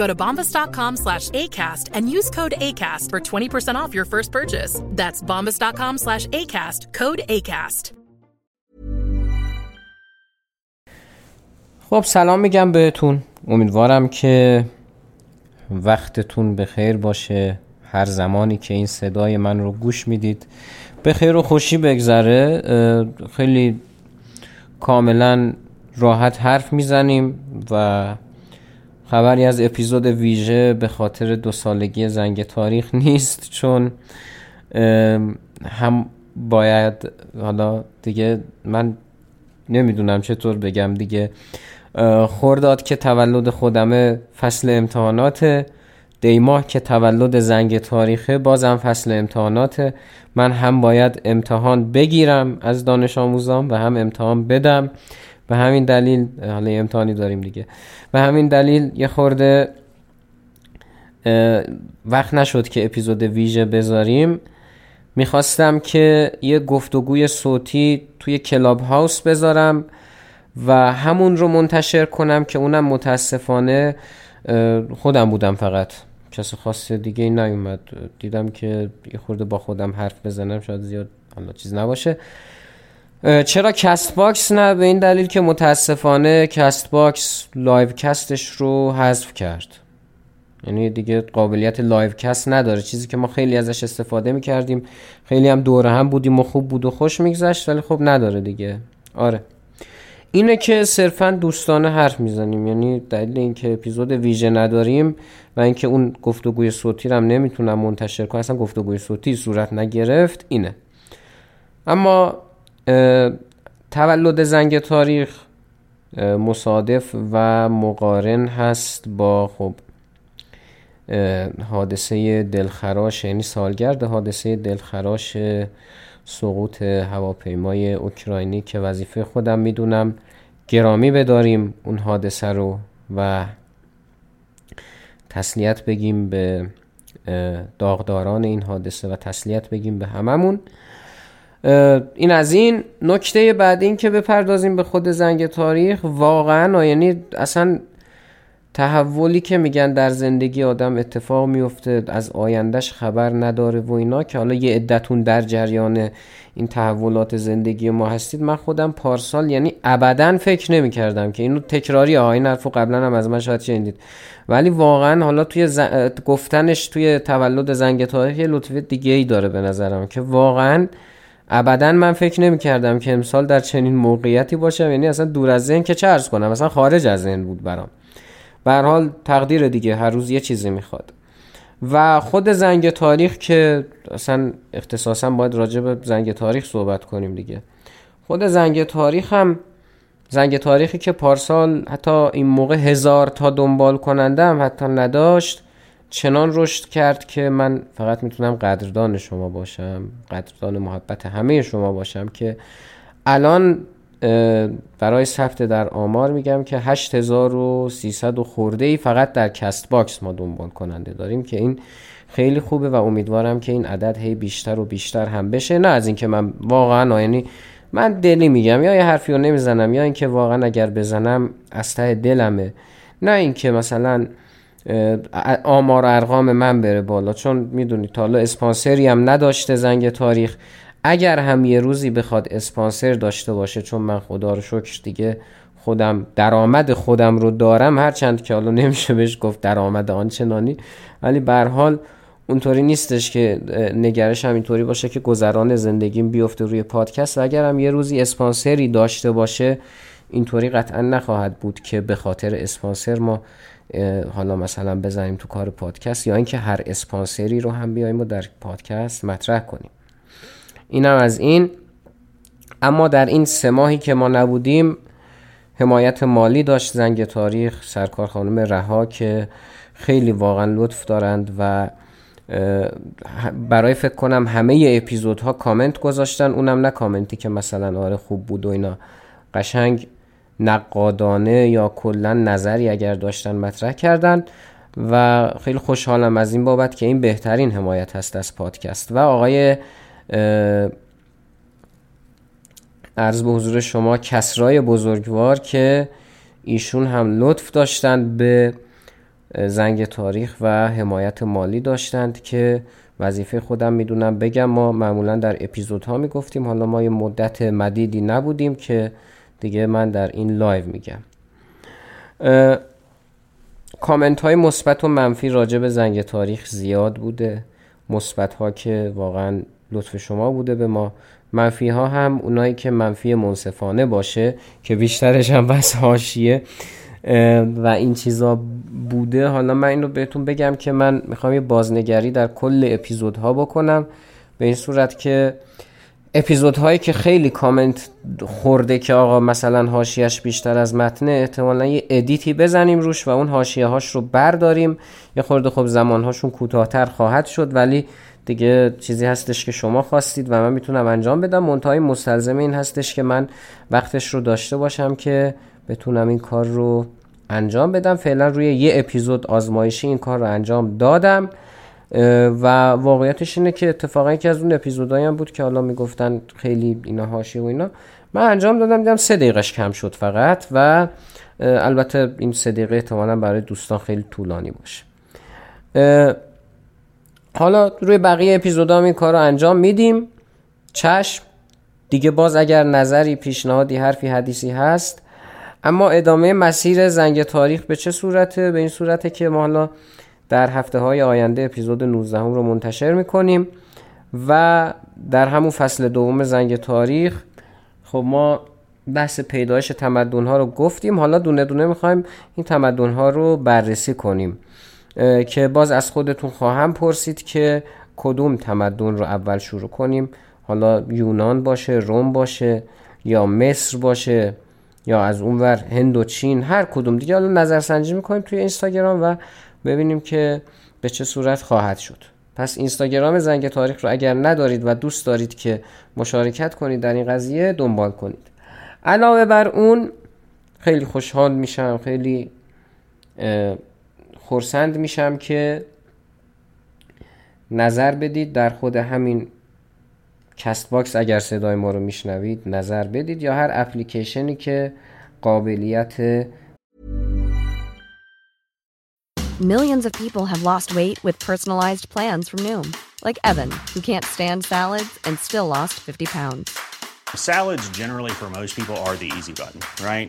Go to bombas.com slash ACAST and use code ACAST for 20% off your first purchase. That's bombas.com slash ACAST, code ACAST. خب سلام میگم بهتون امیدوارم که وقتتون به خیر باشه هر زمانی که این صدای من رو گوش می‌دید به خیر و خوشی بگذره خیلی کاملا راحت حرف می‌زنیم و خبری از اپیزود ویژه به خاطر دو سالگی زنگ تاریخ نیست چون هم باید حالا دیگه من نمی‌دونم چطور بگم دیگه. خورداد که تولد خودمه فصل امتحانات دیماه که تولد زنگ تاریخه بازم فصل امتحانات من هم باید امتحان بگیرم از دانش آموزام و هم امتحان بدم. به همین دلیل حالا امتحانی داریم دیگه. به همین دلیل یه خورده وقت نشد که اپیزود ویژه بذاریم. می‌خواستم که یه گفتگوی صوتی توی کلاب هاوس بذارم و همون رو منتشر کنم که اونم متاسفانه خودم بودم فقط. کس خاص دیگه ای نیومد. دیدم که یه خورده با خودم حرف بزنم شاید زیاد حالا چیز نباشه. چرا Castbox نه؟ به این دلیل که متاسفانه Castbox live cast ش رو حذف کرد. یعنی دیگه قابلیت live cast نداره. چیزی که ما خیلی ازش استفاده می‌کردیم خیلی هم دوره هم بودیم و خوب بود و خوش میگذشت ولی خب نداره دیگه. آره. اینه که صرفا دوستانه حرف می‌زنیم. یعنی دلیل اینکه اپیزود ویژه نداریم و اینکه اون گفتگوی صوتی هم نمی‌تونم منتشر کنم اصلا گفتگوی صوتی صورت نگرفت اینه. اما تولد زنگ تاریخ مصادف و مقارن هست با خب حادثه دلخراش یعنی سالگرد حادثه دلخراش سقوط هواپیمای اوکراینی که وظیفه خودم می‌دونم. گرامی بداریم اون حادثه رو و تسلیت بگیم به داغداران این حادثه و تسلیت بگیم به هممون. این از این. نکته بعد این که بپردازیم به خود زنگ تاریخ واقعا یعنی اصلا تحولی که میگن در زندگی آدم اتفاق میفته از آیندهش خبر نداره و اینا که حالا یه عدتون در جریان این تحولات زندگی ما هستید. من خودم پارسال یعنی ابدا فکر نمی کردم که اینو تکراری ها این حرفو قبلا هم از من شاید شنیدید. ولی واقعا حالا توی گفتنش توی تولد زنگ تاریخ یه لطفه دیگه ای داره به نظرم که واقعا ابدا من فکر نمی کردم که امسال در چنین موقعیتی باشم. یعنی اصلا دور از ذهن که چه کنم اصلا خارج از ذهن بود برام. به حال تقدیر دیگه هر روز یه چیزی می‌خواد. و خود زنگ تاریخ که اصلا اختصاصا باید راجع به زنگ تاریخ صحبت کنیم دیگه. خود زنگ تاریخ هم زنگ تاریخی که پارسال حتی این موقع هزار تا دنبال کننده هم حتی نداشت چنان رشد کرد که من فقط می‌تونم قدردان شما باشم قدردان محبت همه شما باشم که الان برای ثبت در آمار میگم که 8300 و خورده ای فقط در Castbox ما دنبال کننده داریم که این خیلی خوبه و امیدوارم که این عدد هی بیشتر و بیشتر هم بشه. نه از اینکه من واقعا یعنی من دلی میگم یا یه حرفی رو نمی‌زنم یا اینکه واقعا اگر بزنم از ته دلمه. نه اینکه مثلا آمار ارقام من بره بالا چون می‌دونید تا حالا اسپانسری هم نداشته زنگ تاریخ. اگر هم یه روزی بخواد اسپانسر داشته باشه چون من خدا رو شکر دیگه خودم درآمد خودم رو دارم هرچند که حالا نمیشه بهش گفت درآمد آنچنانی ولی به حال اونطوری نیستش که نگرش هم اینطوری باشه که گذران زندگیم بیفته روی پادکست. و اگر هم یه روزی اسپانسری داشته باشه اینطوری قطعا نخواهد بود که به خاطر اسپانسر ما حالا مثلا بزنیم تو کار پادکست یا اینکه هر اسپانسری رو هم بیایم و در پادکست مطرح کنیم. اینم از این. اما در این سه ماهی که ما نبودیم حمایت مالی داشت زنگ تاریخ سرکار خانم رها که خیلی واقعا لطف دارند و برای فکر کنم همه اپیزودها کامنت گذاشتن. اونم نه کامنتی که مثلا آره خوب بود و اینا. قشنگ نقادانه یا کلا نظری اگر داشتن مطرح کردن و خیلی خوشحالم از این بابت که این بهترین حمایت هست از پادکست. و آقای عرض به حضور شما کسرای بزرگوار که ایشون هم لطف داشتند به زنگ تاریخ و حمایت مالی داشتند که وظیفه خودم می‌دونم بگم ما معمولا در اپیزودها می‌گفتیم. حالا ما یه مدت مدیدی نبودیم که دیگه من در این live میگم. کامنت های مثبت و منفی راجع به زنگ تاریخ زیاد بوده. مثبت ها که واقعا لطف شما بوده به ما. منفی ها هم اونایی که منفی منصفانه باشه که بیشترش هم بحث حاشیه و این چیزا بوده. حالا من این رو بهتون بگم که من می‌خوام یه بازنگری در کل اپیزودها بکنم. به این صورت که اپیزودهایی که خیلی کامنت خورده که آقا مثلا هاشیش بیشتر از متنه احتمالا یه ادیتی بزنیم روش و اون هاشیه هاش رو برداریم. یه خورده خب زمانهاشون کوتاهتر خواهد شد ولی دیگه چیزی هستش که شما خواستید و من می‌تونم انجام بدم. منتهای مستلزم این هستش که من وقتش رو داشته باشم که بتونم این کار رو انجام بدم. فعلا روی یه اپیزود آزمایشی این کار رو انجام دادم. و واقعیتش اینه که اتفاقا یکی از اون اپیزودایی هم بود که حالا می‌گفتن خیلی اینا هاشی و اینا. من انجام دادم دیدم سه دقیقش کم شد فقط و البته این سه دقیقه احتمالا برای دوستان خیلی طولانی باشه. حالا روی بقیه اپیزودا این کار رو انجام میدیم. چشم. دیگه باز اگر نظری پیشنهادی حرفی حدیثی هست اما ادامه مسیر زنگ تاریخ به چه صورته؟ به این صورته که ما حالا در هفته های آینده اپیزود 19 هم رو منتشر می‌کنیم و در همون فصل دوم زنگ تاریخ خب ما بحث پیدایش تمدن ها رو گفتیم. حالا دونه دونه می‌خوایم این تمدن ها رو بررسی کنیم. که باز از خودتون خواهم پرسید که کدوم تمدن رو اول شروع کنیم. حالا یونان باشه روم باشه یا مصر باشه یا از اونور هند و چین هر کدوم دیگه. حالا نظرسنجی می‌کنیم توی اینستاگرام و ببینیم که به چه صورت خواهد شد. پس اینستاگرام زنگ تاریخ رو اگر ندارید و دوست دارید که مشارکت کنید در این قضیه دنبال کنید. علاوه بر اون خیلی خوشحال میشم خیلی خرسند میشم که نظر بدید در خود همین Castbox اگر صدای ما رو میشنوید نظر بدید یا هر اپلیکیشنی که قابلیت Millions of people have lost weight with personalized plans from Noom, like Evan, who can't stand salads and still lost 50 pounds. Salads generally for most people are the easy button, right?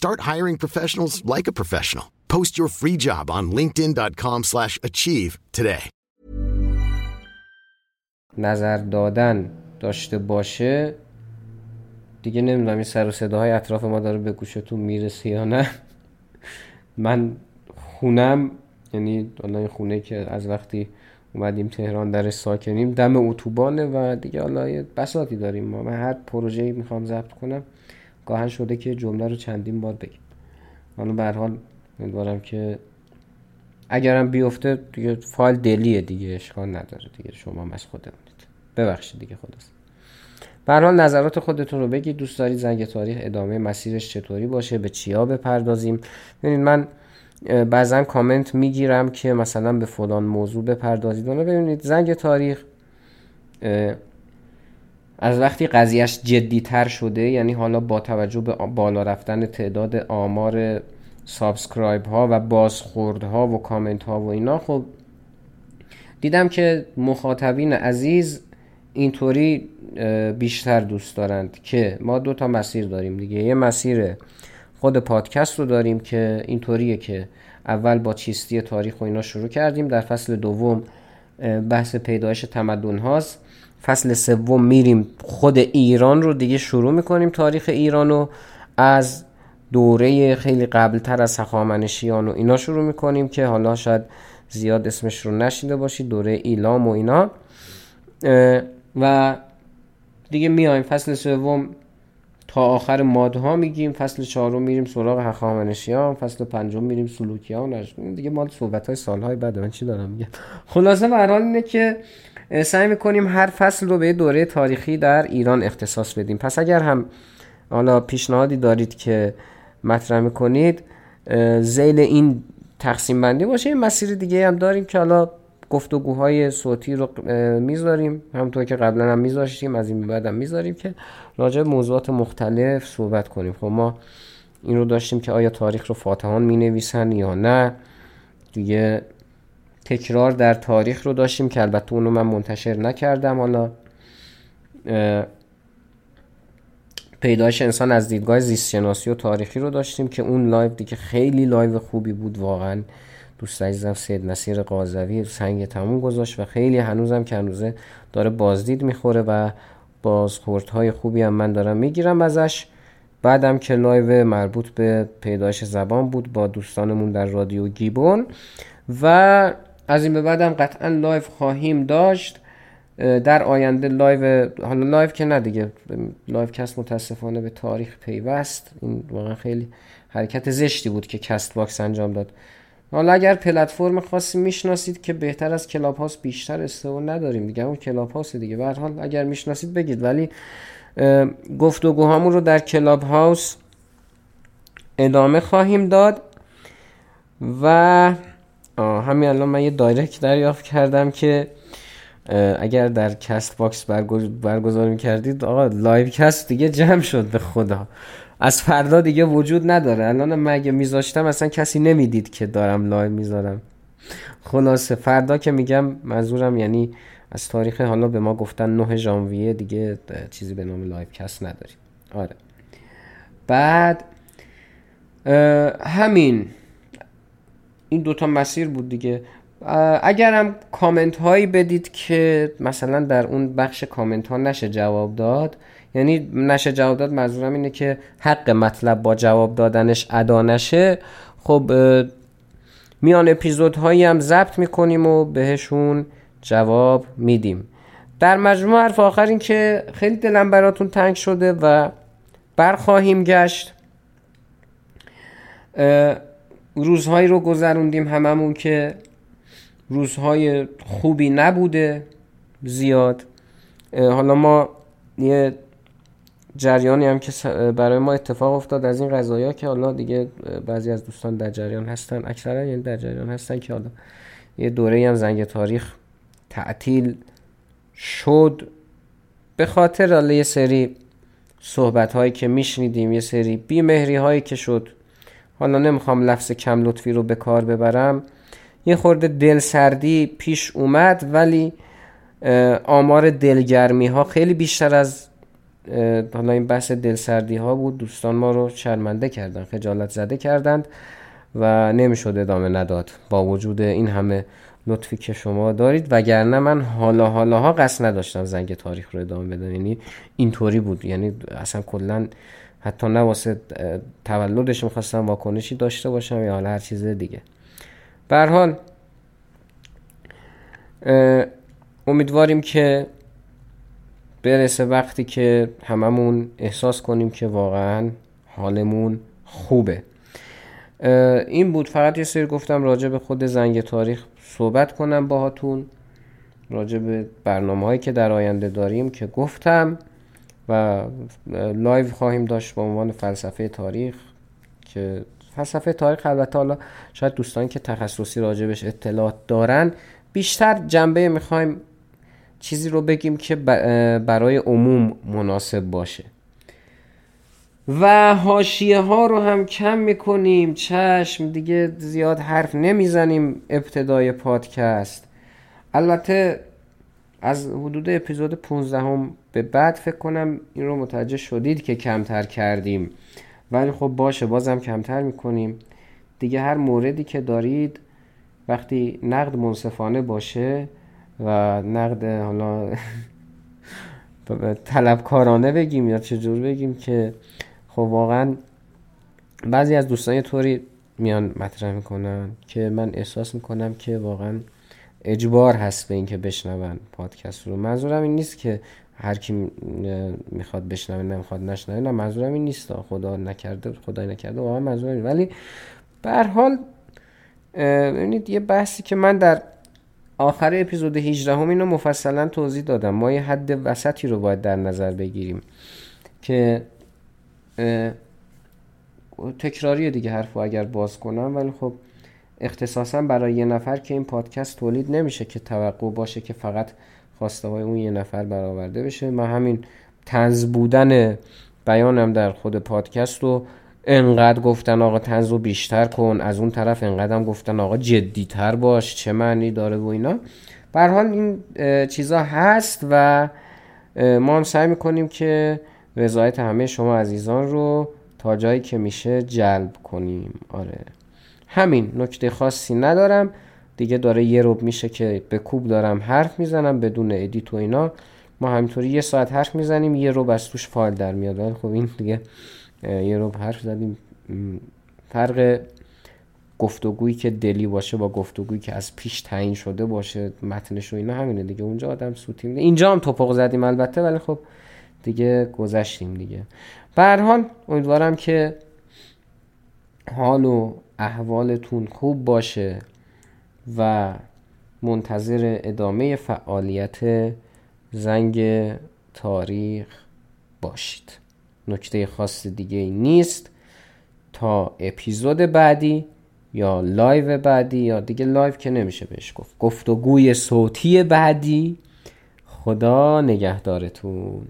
Start hiring professionals like a professional. Post your free job on linkedin.com/achieve today. نظر دادن داشته باشه دیگه نمی‌دونم این سر و صداهای اطراف ما داره به گوشتون می‌رسه یا نه من خونم یعنی حالا خونه که از وقتی اومدیم تهران در ساکنیم دم اتوبانه و دیگه حالا بساتی داریم ما من هر پروژه‌ای می‌خوام ضبط کنم گاهن شده که جمله رو چندین بار بگیم. حالا به حال امیدوارم که اگرم بیفته دیگه فایل دلیه دیگه اشکال نداره دیگه. شما از خودمونید. ببخشید دیگه خلاص به حال نظرات خودتون رو بگید. دوست دارید زنگ تاریخ ادامه مسیرش چطوری باشه؟ به چیا بپردازیم؟ ببینید من بعضا کامنت می‌گیرم که مثلا به فلان موضوع بپردازید. اونو ببینید زنگ تاریخ از وقتی قضیهش جدی تر شده یعنی حالا با توجه به بالا رفتن تعداد آمار subscribe ها و بازخورد ها و کامنت ها و اینا خب دیدم که مخاطبین عزیز اینطوری بیشتر دوست دارند که ما دو تا مسیر داریم دیگه. یه مسیر خود پادکست رو داریم که اینطوریه که اول با چیستی تاریخ و اینا شروع کردیم. در فصل دوم بحث پیدایش تمدن هاست فصل سوم میریم خود ایران رو دیگه شروع می‌کنیم تاریخ ایران رو. از دوره خیلی قبلتر از هخامنشیان و اینا شروع می‌کنیم که حالا شاید زیاد اسمش رو نشیده باشید دوره ایلام و اینا. و دیگه میایم فصل سوم تا آخر مادها میگیم فصل چهارم میریم سراغ هخامنشیان فصل پنجم میریم سلوکیان دیگه مال صحبت های سالهای بعد من چی دارم میگم؟ خلاصه به اینه که سعی می‌کنیم هر فصل رو به دوره تاریخی در ایران اختصاص بدیم. پس اگر هم حالا پیشنهادی دارید که مطرح می‌کنید زیل این تقسیم بندی باشه. این مسیر دیگه هم داریم که حالا گفتگوهای صوتی رو می‌ذاریم. همونطور که قبلا هم میذاشتیم از این بعد هم می‌ذاریم که راجع موضوعات مختلف صحبت کنیم. خب ما این رو داشتیم که آیا تاریخ رو فاتحان می نویسن یا نه؟ دیگه تکرار در تاریخ رو داشتیم که البته اونو من منتشر نکردم. حالا پیدایش انسان از دیدگاه زیستشناسی و تاریخی رو داشتیم که اون لایو دیگه خیلی لایو خوبی بود واقعا. دوست عزیزم سید نصیر قاضوی سنگ تموم گذاشت و خیلی هنوزم که هنوزه داره بازدید می‌خوره و های خوبی هم من دارم می‌گیرم ازش. بعدم که live مربوط به پیدایش زبان بود با دوستانمون در رادیو گیبون و از این به بعدم قطعا live خواهیم داشت. در آینده لایو حالا لایو که نه دیگه لایو کس متاسفانه به تاریخ پیوست. این واقعا خیلی حرکت زشتی بود که Castbox انجام داد. حالا اگر پلتفرم خاصی می‌شناسید که بهتر از کلاب هاوس بیشتر استفاده نداریم دیگه اون کلاب هاوس دیگه. به هر حال اگر می‌شناسید بگید ولی گفتگوهامون رو در کلاب هاوس ادامه خواهیم داد و همین الان من یه direct دریافت کردم که اگر در Castbox برگزار کردید آقا live cast دیگه جمع شد به خدا. از فردا دیگه وجود نداره. الان من اگه میذاشتم اصلا کسی نمی‌دید که دارم live می‌ذارم. خلاصه فردا که میگم منظورم یعنی از تاریخ حالا به ما گفتن 9 ژانویه دیگه چیزی به نام live cast نداریم. آره. بعد همین. این دوتا مسیر بود دیگه. اگرم کامنت هایی بدید که مثلا در اون بخش کامنت ها نشه جواب داد. یعنی نشه جواب داد منظورم اینه که حق مطلب با جواب دادنش ادا نشه. خب میان اپیزودهایی هم ضبط می‌کنیم و بهشون جواب میدیم. در مجموع حرف آخر این که خیلی دلم براتون تنگ شده و برخواهیم گشت. روزهایی رو گذروندیم هممون که روزهای خوبی نبوده زیاد. حالا ما یه جریانی هم که برای ما اتفاق افتاد از این قضايا که حالا دیگه بعضی از دوستان در جریان هستن. اکثرا یعنی در جریان هستن که حالا یه دوره هم زنگ تاریخ تعطیل شد. به خاطر حالا یه سری صحبت هایی که میشنیدیم یه سری بیمهری هایی که شد. حالا نمی‌خوام لفظ کم لطفی رو به کار ببرم. یه خورده دل سردی پیش اومد ولی آمار دلگرمی ها خیلی بیشتر از حالا این بحث دلسردی ها بود. دوستان ما رو شرمنده کردن خجالت زده کردند و نمی‌شد ادامه نداد. با وجود این همه لطفی که شما دارید وگرنه من حالا حالا ها قصد نداشتم زنگ تاریخ رو ادامه بدم. یعنی اینطوری بود. یعنی اصلا کلا حتی نه واسه تولدش می‌خواستم واکنشی داشته باشم یا هر چیز دیگه. به حال امیدواریم که برسه وقتی که هممون احساس کنیم که واقعا حالمون خوبه. این بود. فقط یه سری گفتم راجع به خود زنگ تاریخ صحبت کنم باهاتون. راجع به برنامه هایی که در آینده داریم که گفتم. و لایو خواهیم داشت به عنوان فلسفه تاریخ که فلسفه تاریخ البته حالا شاید دوستان که تخصصی راجبش اطلاعات دارن بیشتر جنبه می‌خوایم چیزی رو بگیم که برای عموم مناسب باشه. و حاشیه ها رو هم کم می‌کنیم چشم دیگه زیاد حرف نمی‌زنیم ابتدای پادکست. البته از حدود اپیزود 15 هم به بعد فکر کنم این رو متوجه شدید که کمتر کردیم. ولی خب باشه بازم کمتر می‌کنیم. دیگه هر موردی که دارید وقتی نقد منصفانه باشه و نقد حالا طلبکارانه بگیم یا چجور بگیم که خب واقعا بعضی از دوستان یه طوری میان مطرح می‌کنن که من احساس می‌کنم که واقعا اجبار هست به اینکه بشنون پادکست رو. منظورم این نیست که هر کی می‌خواد بشنوه نمی‌خواد نشنوه نه منظورم این نیست. خدا نکرده خدای نکرده واقعا منظورم این. ولی به هر حال ببینید یه بحثی که من در آخر اپیزود 18 هم اینو مفصلا توضیح دادم. ما یه حد وسطی رو باید در نظر بگیریم که تکراری دیگه حرفو اگر باز کنم. ولی خب اختصاصا برای یه نفر که این پادکست تولید نمیشه که توقع باشه که فقط خواسته های اون یه نفر برآورده بشه. من همین تنز بودن بیانم در خود پادکست رو انقدر گفتن آقا تنز رو بیشتر کن از اون طرف انقدر هم گفتن آقا جدیتر باش چه معنی داره و اینا. حال این چیزا هست و ما هم سعی می‌کنیم که رضایت همه شما عزیزان رو تا جایی که میشه جلب کنیم. آره. همین نکته خاصی ندارم. دیگه داره یه روب میشه که به کوب دارم حرف می‌زنم بدون ادیت و اینا. ما همینطوری یه ساعت حرف می‌زنیم یه روب از توش فایل در میاد. خب این دیگه یه روب حرف زدیم. فرق گفتگویی که دلی باشه با گفتگویی که از پیش تعیین شده باشه متنش و اینا همینه دیگه. اونجا آدم سوتی میده اینجا هم توپق زدیم البته ولی خب دیگه گذشتیم دیگه. به امیدوارم که حال و احوالتون خوب باشه و منتظر ادامه فعالیت زنگ تاریخ باشید. نکته خاص دیگه نیست. تا اپیزود بعدی یا لایو بعدی یا دیگه لایو که نمیشه بهش گفت. گفتگوی صوتی بعدی. خدا نگهدارتون.